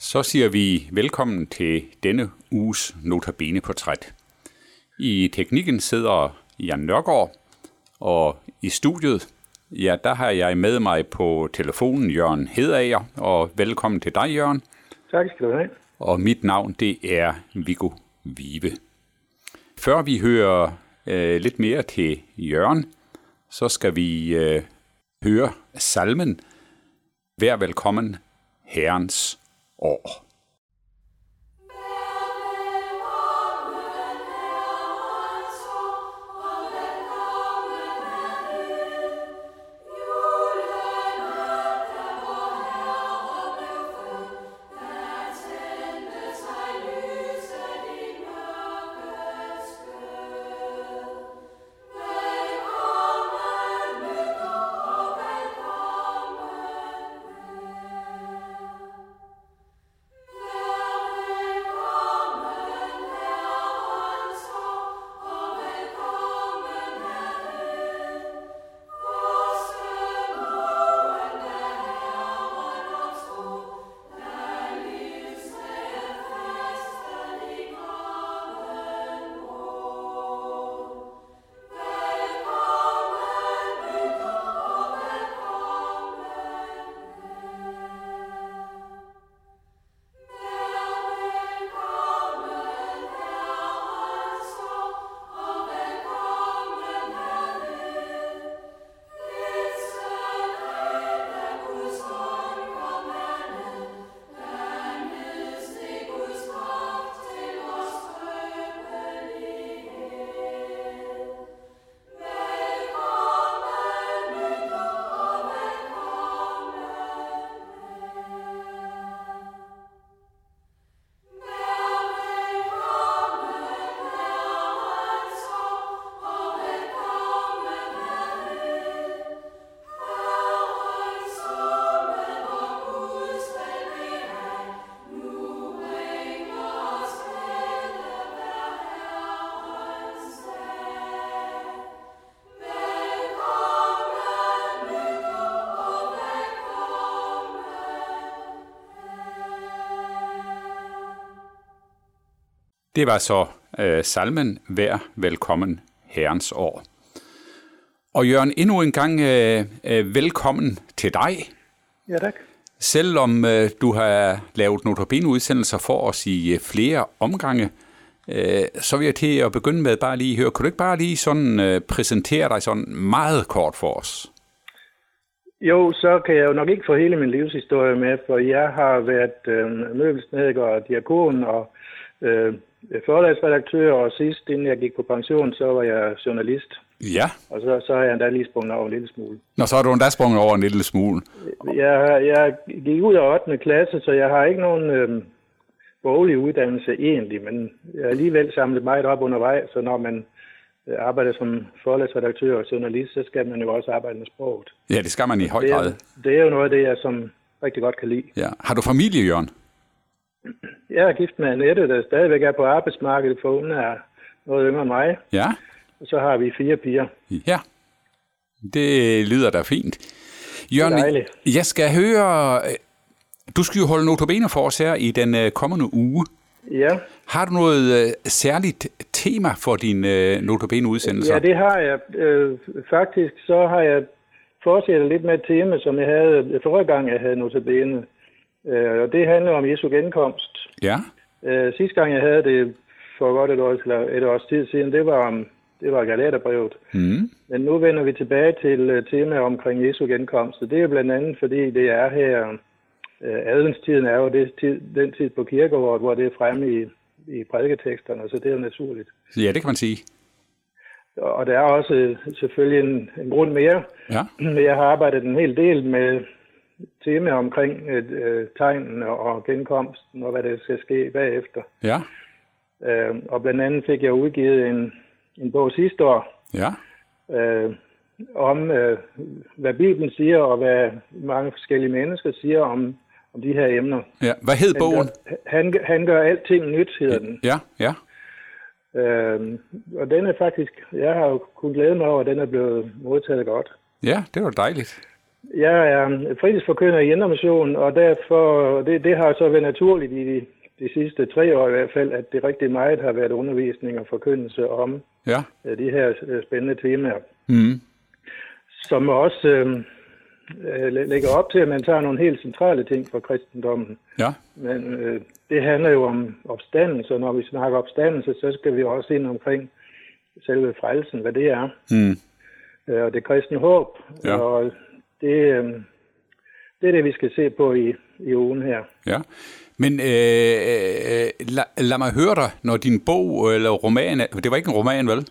Så siger vi velkommen til denne uges Notabene Portræt. I teknikken sidder Jan Nørgaard, og i studiet, ja, der har jeg med mig på telefonen Jørgen Hedager, og velkommen til dig, Jørgen. Tak skal du have. Og mit navn, det er Viggo Vive. Før vi hører øh, lidt mere til Jørgen, så skal vi øh, høre salmen Vær velkommen, Herrens år. Det var så øh, salmen Vær velkommen Herrens år. Og Jørgen, endnu en gang øh, øh, velkommen til dig. Ja, tak. Selvom øh, du har lavet notabene-udsendelser for os i øh, flere omgange, øh, så vil jeg til at begynde med bare lige høre, kan du ikke bare lige sådan øh, præsentere dig sådan meget kort for os? Jo, så kan jeg jo nok ikke få hele min livshistorie med, for jeg har været øh, møbelsnedker og diakon og øh, forlagsredaktør, og sidst, inden jeg gik på pension, så var jeg journalist. Ja. Og så, så har jeg endda lige sprunget over en lille smule. Nå, så har du endda sprunget over en lille smule. Jeg, jeg gik ud af 8. klasse, så jeg har ikke nogen øh, boglig uddannelse egentlig, men jeg har alligevel samlet meget op undervejs, så når man øh, arbejder som forlagsredaktør og journalist, så skal man jo også arbejde med sproget. Ja, det skal man i høj Det grad. er, det er jo noget af det, jeg som rigtig godt kan lide. Ja. Har du familie, Jørgen? Jeg er gift med Annette, der stadigvæk er på arbejdsmarkedet, for hun er noget yngre end mig. Ja. Og så har vi fire piger. Ja. Det lyder da fint. Jørgen, jeg skal høre... Du skal jo holde notabene for os her i den øh, kommende uge. Ja, Har du noget øh, særligt tema for din øh, notabene-udsendelser? ja det har jeg. Øh, faktisk så har jeg fortsat lidt med et tema, som jeg havde forrige gang, jeg havde notabene. Øh, og det handler om Jesu genkomst. Ja. Øh, sidste gang, jeg havde det for godt et, år, eller et års tid siden, det var om det var Galaterbrevet. Mm. Men nu vender vi tilbage til uh, temaet omkring Jesu genkomst. Det er blandt andet, fordi det er her, uh, adelstiden er jo det tid, den tid på kirkeåret, hvor det er fremme i, i prædiketeksterne, så det er jo naturligt. Ja, det kan man sige. Og der er også øh, selvfølgelig en, en grund mere. Ja. Jeg har arbejdet en hel del med temaer omkring øh, tegnen og genkomsten og hvad der skal ske bagefter. Ja. Øh, og blandt andet fik jeg udgivet en, en bog sidste år, Ja. øh, om, øh, hvad Bibelen siger, og hvad mange forskellige mennesker siger om, om de her emner. ja. Hvad hed Han bogen? gør, han, han gør alting nyt, hedder den. Ja, ja. Øh, og den er faktisk, jeg har jo kunnet glæde mig over, at den er blevet modtaget godt. Ja, det var dejligt. Jeg er fritidsforkynder i Indre og derfor, det, det har så været naturligt i de, de sidste tre år i hvert fald, at det rigtig meget har været undervisning og forkyndelse om Ja. øh, de her øh, spændende temaer, Mm. som også øh, øh, læ- lægger op til, at man tager nogle helt centrale ting fra kristendommen. Ja. Men øh, det handler jo om opstandelse, og når vi snakker opstandelse, så skal vi også ind omkring selve frelsen, hvad det er, Mm. øh, og det kristne håb. Ja. Og det, øh, det er det, vi skal se på i, i ugen her. Ja. Men øh, øh, lad, lad mig høre dig, når din bog eller roman, det var ikke en roman, vel?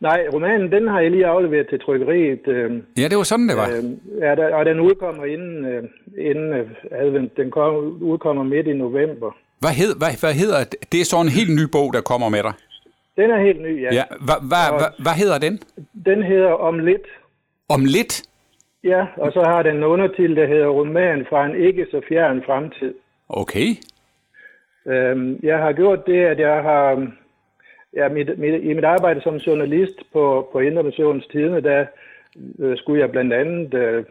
Nej, romanen, den har jeg lige afleveret til trykkeriet. Øh, Ja, det var sådan, det var. øh, ja, der, og den udkommer inden, øh, inden øh, advent. Den kom, udkommer midt i november. Hvad, hed, hvad, hvad hedder det? Det er så en helt ny bog, der kommer med dig. Den er helt ny, ja. Ja. Hvad, hvad, hvad, hvad hedder den? Den hedder Om lidt. Om lidt? Ja, og så har den en undertitel, der hedder Roman fra en ikke så fjern fremtid. Okay. Øhm, jeg har gjort det, at jeg har... Ja, mit, mit, I mit arbejde som journalist på, på Indre Missions Tidene, der øh, skulle jeg blandt andet øh,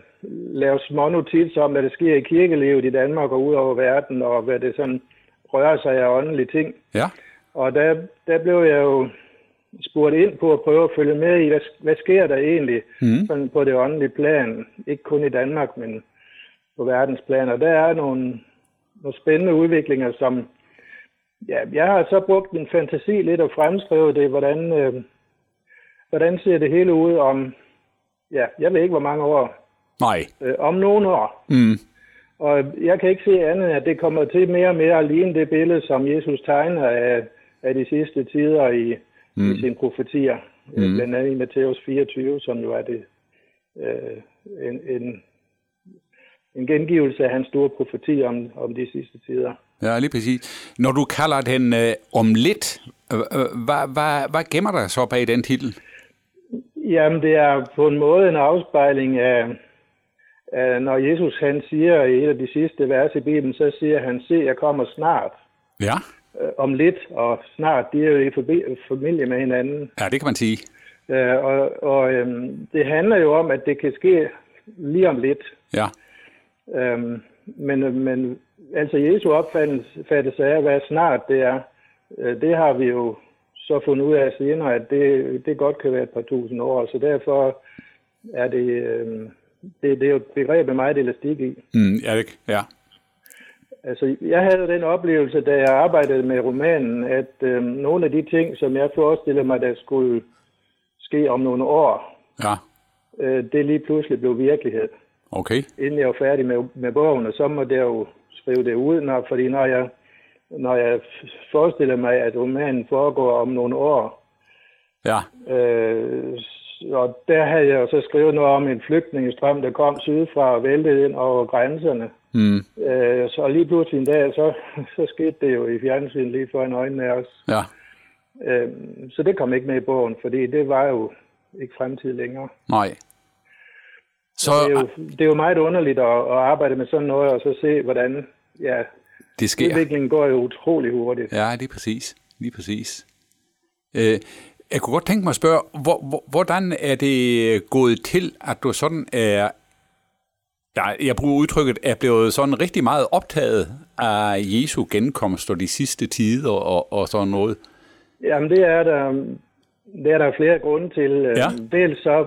lave små notitser om, hvad der sker i kirkelivet i Danmark og ud over verden, og hvad det sådan rører sig af åndelige ting. Ja. Og der, der blev jeg jo spurgt ind på at prøve at følge med i, hvad, hvad sker der egentlig Mm. sådan på det åndelige plan. Ikke kun i Danmark, men på verdensplan. Og der er nogle, nogle spændende udviklinger, som... Ja, jeg har så brugt min fantasi lidt og fremskrevet det, hvordan, øh, hvordan ser det hele ud om... Ja, jeg ved ikke, hvor mange år. Nej. Øh, om nogle år. Mm. Og jeg kan ikke se andet, at det kommer til mere og mere at ligne det billede, som Jesus tegner af, af de sidste tider i, mm. i sine profetier. Mm. Blandt andet i Matthæus 24, som jo er det, øh, en, en, en gengivelse af hans store profeti om, om de sidste tider. Ja, lige præcis. Når du kalder den øh, om lidt, øh, øh, hvad, hvad, hvad gemmer der så bag den titel? Jamen, det er på en måde en afspejling af, af, når Jesus han siger i et af de sidste vers i Bibelen, så siger han, se, jeg kommer snart. Ja. Øh, om lidt og snart, de er jo i familie med hinanden. Ja, det kan man sige. Øh, og og øhm, det handler jo om, at det kan ske lige om lidt. Ja. Øhm, men, men altså Jesu opfattelse af, hvad snart det er, øh, det har vi jo så fundet ud af senere, at det, det godt kan være et par tusind år. Så derfor er det, øh, det, det er jo et begreb med meget elastik i. Mm, ja, det, ja. Altså, jeg havde den oplevelse, da jeg arbejdede med romanen, at øh, nogle af de ting, som jeg forestillede mig, der skulle ske om nogle år, Ja. øh, det lige pludselig blev virkelighed. Okay. Inden jeg var færdig med, med bogen, og så måtte jeg jo skrive det ud, når, fordi når jeg, når jeg forestiller mig, at romanen foregår om nogle år, Ja. øh, og der havde jeg så skrevet noget om en flygtningestrøm, der kom sydfra og væltede ind over grænserne. Mm, Øh, så lige pludselig en dag, så, så skete det jo i fjernsynet lige foran øjnene af os. ja. Øh, så det kom ikke med i bogen, fordi det var jo ikke fremtid længere. Nej. Så Det er jo, det er jo meget underligt at, at arbejde med sådan noget, og så se, hvordan ja, det sker. udviklingen går jo utrolig hurtigt. Ja, lige præcis. Lige præcis. Øh, jeg kunne godt tænke mig at spørge, hvor, hvor, hvordan er det gået til, at du sådan er, ja, jeg bruger udtrykket, er blevet sådan rigtig meget optaget af Jesu genkomst og de sidste tider og, og sådan noget? Jamen, det er der, det er der flere grunde til. Ja. Dels så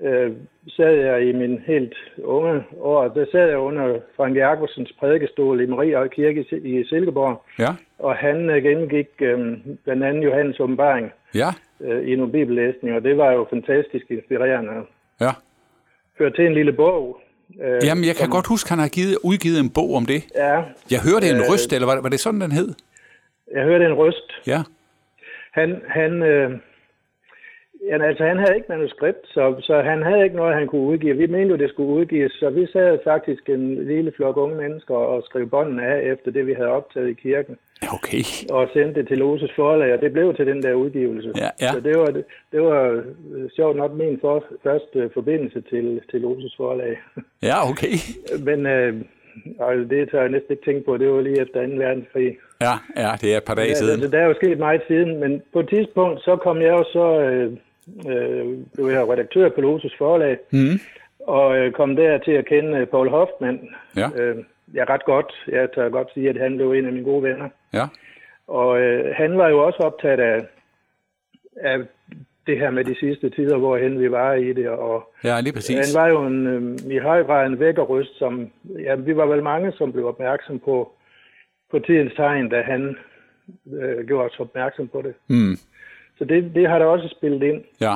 øh, sad jeg i min helt unge år, der sad jeg under Frank Jacobsens prædikestol i Maria Kirke i Silkeborg, Ja, og han øh, gennemgik øh, blandt andet Johannes åbenbaring ja, øh, i nogle bibellæsninger, og det var jo fantastisk inspirerende. ja. Førte til en lille bog. Øh, Jamen, jeg kan godt huske, han har givet, udgivet en bog om det. Ja, Jeg hørte en Øh, røst, eller var, var det sådan, den hed? jeg hørte en røst. Ja, Han, han, øh, ja, altså, han havde ikke manuskript, så, så han havde ikke noget, han kunne udgive. Vi mente jo, det skulle udgives, så vi sad faktisk en lille flok unge mennesker og skrev bånden af efter det, vi havde optaget i kirken, okay. og sendte det til Loses forlag, og det blev til den der udgivelse. Ja, ja. Så det var, det, det var øh, sjovt nok min for, første forbindelse til, til Loses forlag. Ja, okay. Men øh, altså, det tager jeg næsten ikke tænke på, det var lige efter 2. verdenskrig. Ja, ja, det er et par dage Ja, siden. altså, der er jo sket meget siden, men på et tidspunkt, så kom jeg jo så, øh, øh, blev jeg redaktør på Lotus forlag, Mm. og øh, kom der til at kende Paul Hoffmann. Ja. Øh, ja, ret godt. Jeg tør godt sige, at han blev en af mine gode venner. Ja. Og øh, han var jo også optaget af, af det her med de sidste tider, hvorhen vi var i det. Og Ja, lige præcis. han var jo en, øh, i høj grad en vækkerryst, som ja, vi var vel mange, som blev opmærksom på, på tidens tegn, da han øh, gjorde os opmærksom på det. Mm. Så det, det har der også spillet ind. Ja.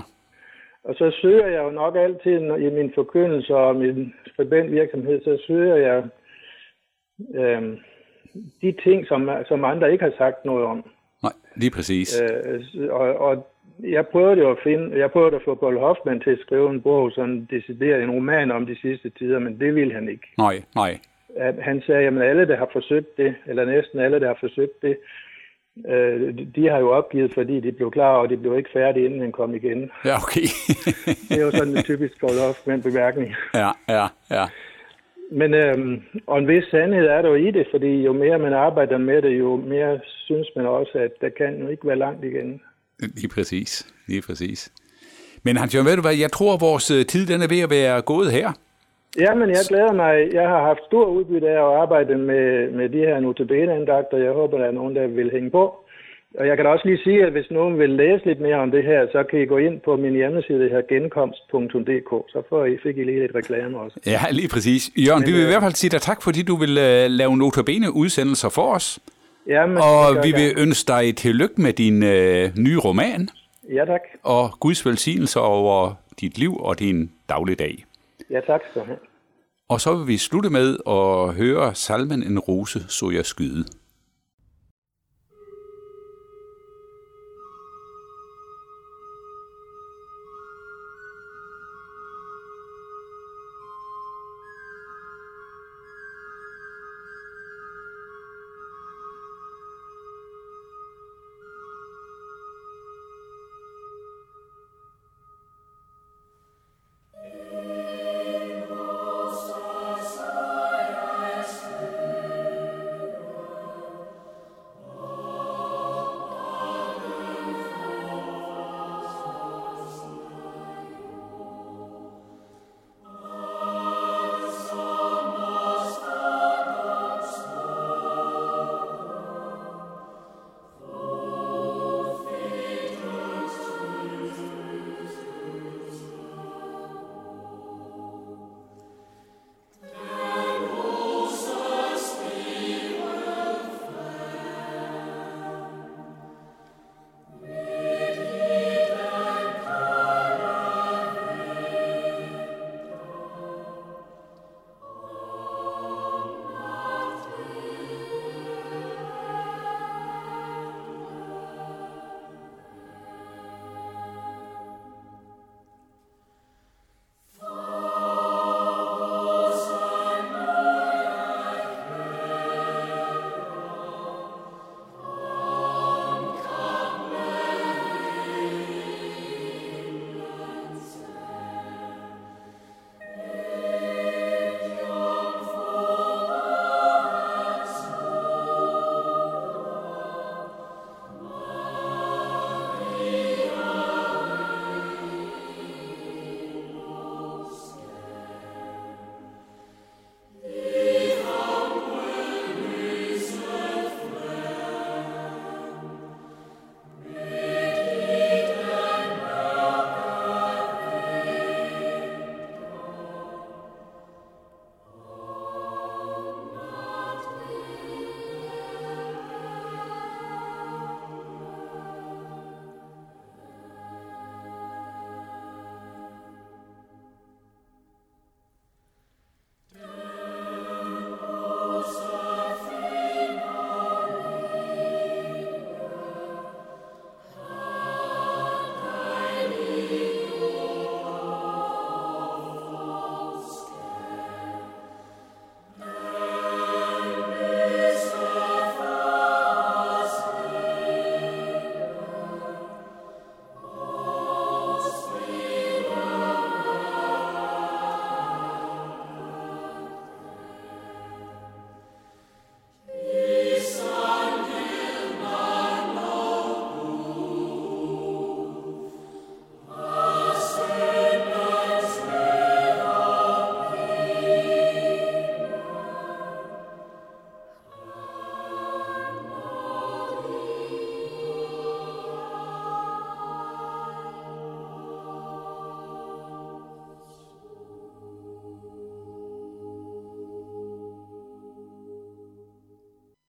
Og så søger jeg jo nok altid i min forkyndelse og min skribentvirksomhed, så søger jeg øh, de ting, som, som andre ikke har sagt noget om. Nej, lige præcis. Øh, og, og jeg prøvede jo at finde, jeg prøvede at få Paul Hoffmann til at skrive en bog, sådan decideret en roman om de sidste tider, men det ville han ikke. Nej, nej. At Han sagde, at alle, der har forsøgt det, eller næsten alle, der har forsøgt det, øh, de- har jo opgivet, fordi de blev klar at de blev ikke færdige, inden han kom igen. Ja, okay. Det er jo sådan en typisk Paul Hoffmann-bemærkning. ja, ja, ja. Men øhm, og en vis sandhed er der jo i det, fordi jo mere man arbejder med det, jo mere synes man også, at der kan jo ikke være langt igen. Lige præcis. Lige præcis. Men Hans Jørgen, ved du hvad, jeg tror, vores øh, tid den er ved at være gået her. Ja, men jeg glæder mig. Jeg har haft stor udbytte af at arbejde med, med de her notabene-andagter. Jeg håber, der er nogen, der vil hænge på. Og jeg kan da også lige sige, at hvis nogen vil læse lidt mere om det her, så kan I gå ind på min hjemmeside her, genkomst.dk. Så får I, fik I lige lidt reklame også. Ja, lige præcis. Jørgen, vi vil i øh, hvert fald sige dig tak, fordi du vil øh, lave notabene udsendelser for os. Ja, men, Og vi jeg. vil ønske dig tillykke med din øh, nye roman, Ja, tak. og Guds velsignelse over dit liv og din dagligdag. Ja, tak skal du have. Og så vil vi slutte med at høre salmen En rose, så jeg skyde.